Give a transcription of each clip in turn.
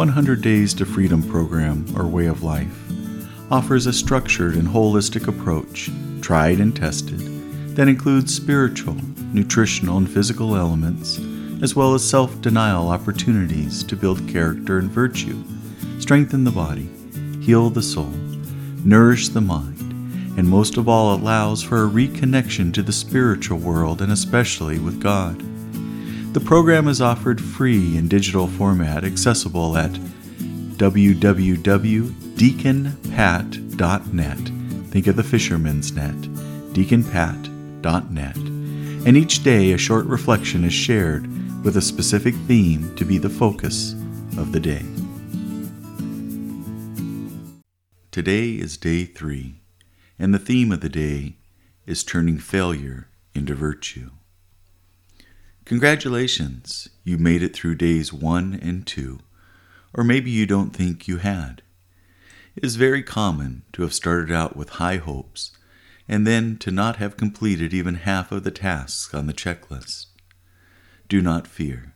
100 Days to Freedom program or way of life offers a structured and holistic approach, tried and tested, that includes spiritual, nutritional, and physical elements, as well as self denial opportunities to build character and virtue, strengthen the body, heal the soul, nourish the mind, and most of all allows for a reconnection to the spiritual world and especially with God. The program is offered free in digital format accessible at www.deaconpat.net. Think of the fisherman's net, deaconpat.net. And each day a short reflection is shared with a specific theme to be the focus of the day. Today is day three, and the theme of the day is turning failure into virtue. Congratulations, you made it through days one and two, or maybe you don't think you had. It is very common to have started out with high hopes and then to not have completed even half of the tasks on the checklist. Do not fear.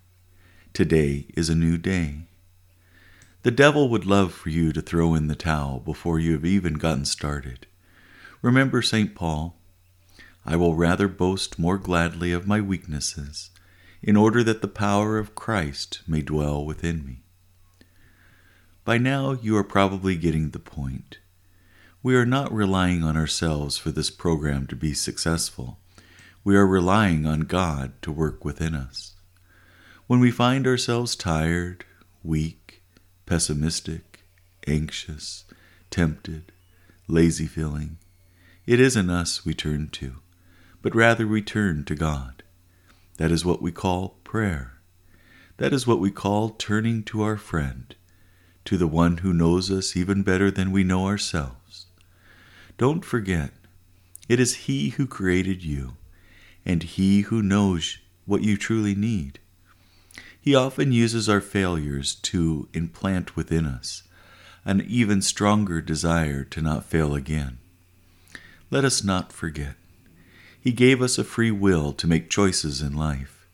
Today is a new day. The devil would love for you to throw in the towel before you have even gotten started. Remember St. Paul? I will rather boast more gladly of my weaknesses in order that the power of Christ may dwell within me. By now, you are probably getting the point. We are not relying on ourselves for this program to be successful. We are relying on God to work within us. When we find ourselves tired, weak, pessimistic, anxious, tempted, lazy feeling, it isn't us we turn to, but rather we turn to God. That is what we call prayer. That is what we call turning to our friend, to the one who knows us even better than we know ourselves. Don't forget, it is He who created you, and He who knows what you truly need. He often uses our failures to implant within us an even stronger desire to not fail again. Let us not forget. He gave us a free will to make choices in life.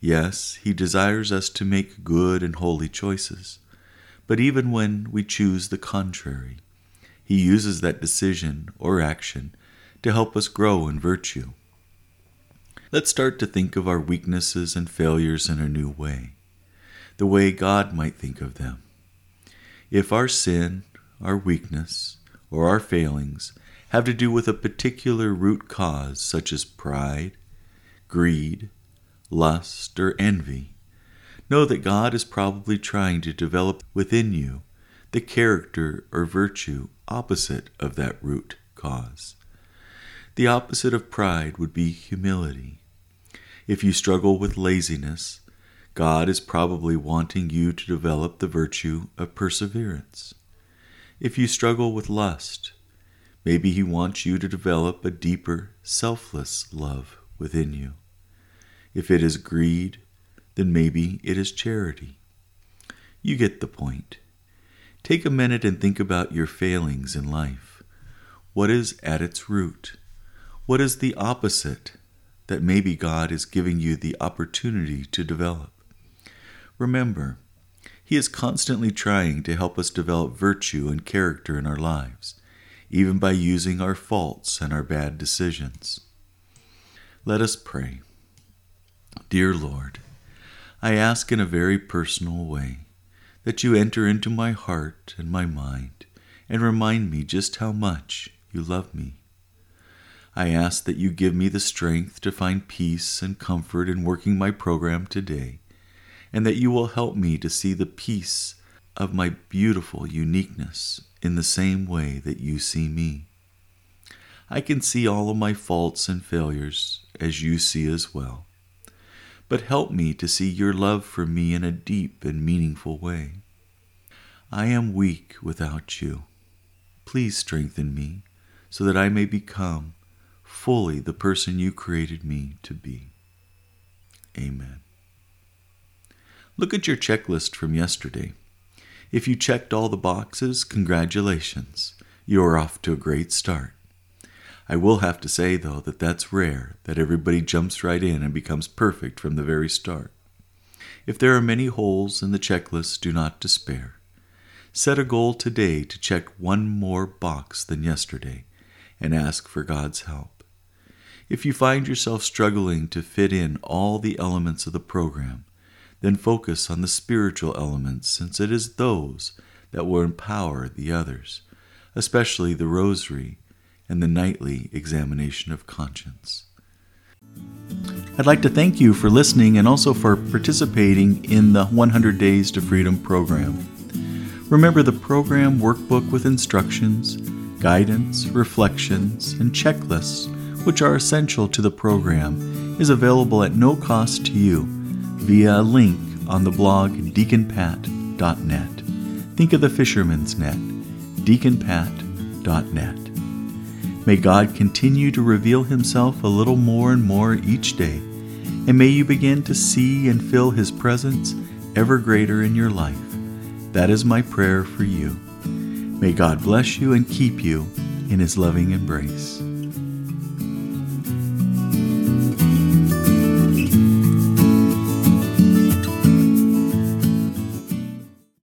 Yes, He desires us to make good and holy choices. But even when we choose the contrary, He uses that decision or action to help us grow in virtue. Let's start to think of our weaknesses and failures in a new way, the way God might think of them. If our sin, our weakness, or our failings have to do with a particular root cause, such as pride, greed, lust, or envy, know that God is probably trying to develop within you the character or virtue opposite of that root cause. The opposite of pride would be humility. If you struggle with laziness, God is probably wanting you to develop the virtue of perseverance. If you struggle with lust, Maybe He wants you to develop a deeper, selfless love within you. If it is greed, then maybe it is charity. You get the point. Take a minute and think about your failings in life. What is at its root? What is the opposite that maybe God is giving you the opportunity to develop? Remember, He is constantly trying to help us develop virtue and character in our lives even by using our faults and our bad decisions. Let us pray. Dear Lord, I ask in a very personal way that you enter into my heart and my mind and remind me just how much you love me. I ask that you give me the strength to find peace and comfort in working my program today, and that you will help me to see the peace of my beautiful uniqueness in the same way that you see me. I can see all of my faults and failures as you see as well. But help me to see your love for me in a deep and meaningful way. I am weak without you. Please strengthen me so that I may become fully the person you created me to be. Amen. Look at your checklist from yesterday. If you checked all the boxes, congratulations. You are off to a great start. I will have to say, though, that that's rare, that everybody jumps right in and becomes perfect from the very start. If there are many holes in the checklist, do not despair. Set a goal today to check one more box than yesterday and ask for God's help. If you find yourself struggling to fit in all the elements of the program, then focus on the spiritual elements since it is those that will empower the others, especially the rosary and the nightly examination of conscience. I'd like to thank you for listening and also for participating in the 100 Days to Freedom program. Remember the program workbook with instructions, guidance, reflections, and checklists, which are essential to the program, is available at no cost to you via a link on the blog deaconpat.net. Think of the fisherman's net, deaconpat.net. May God continue to reveal Himself a little more and more each day, and may you begin to see and feel His presence ever greater in your life. That is my prayer for you. May God bless you and keep you in His loving embrace.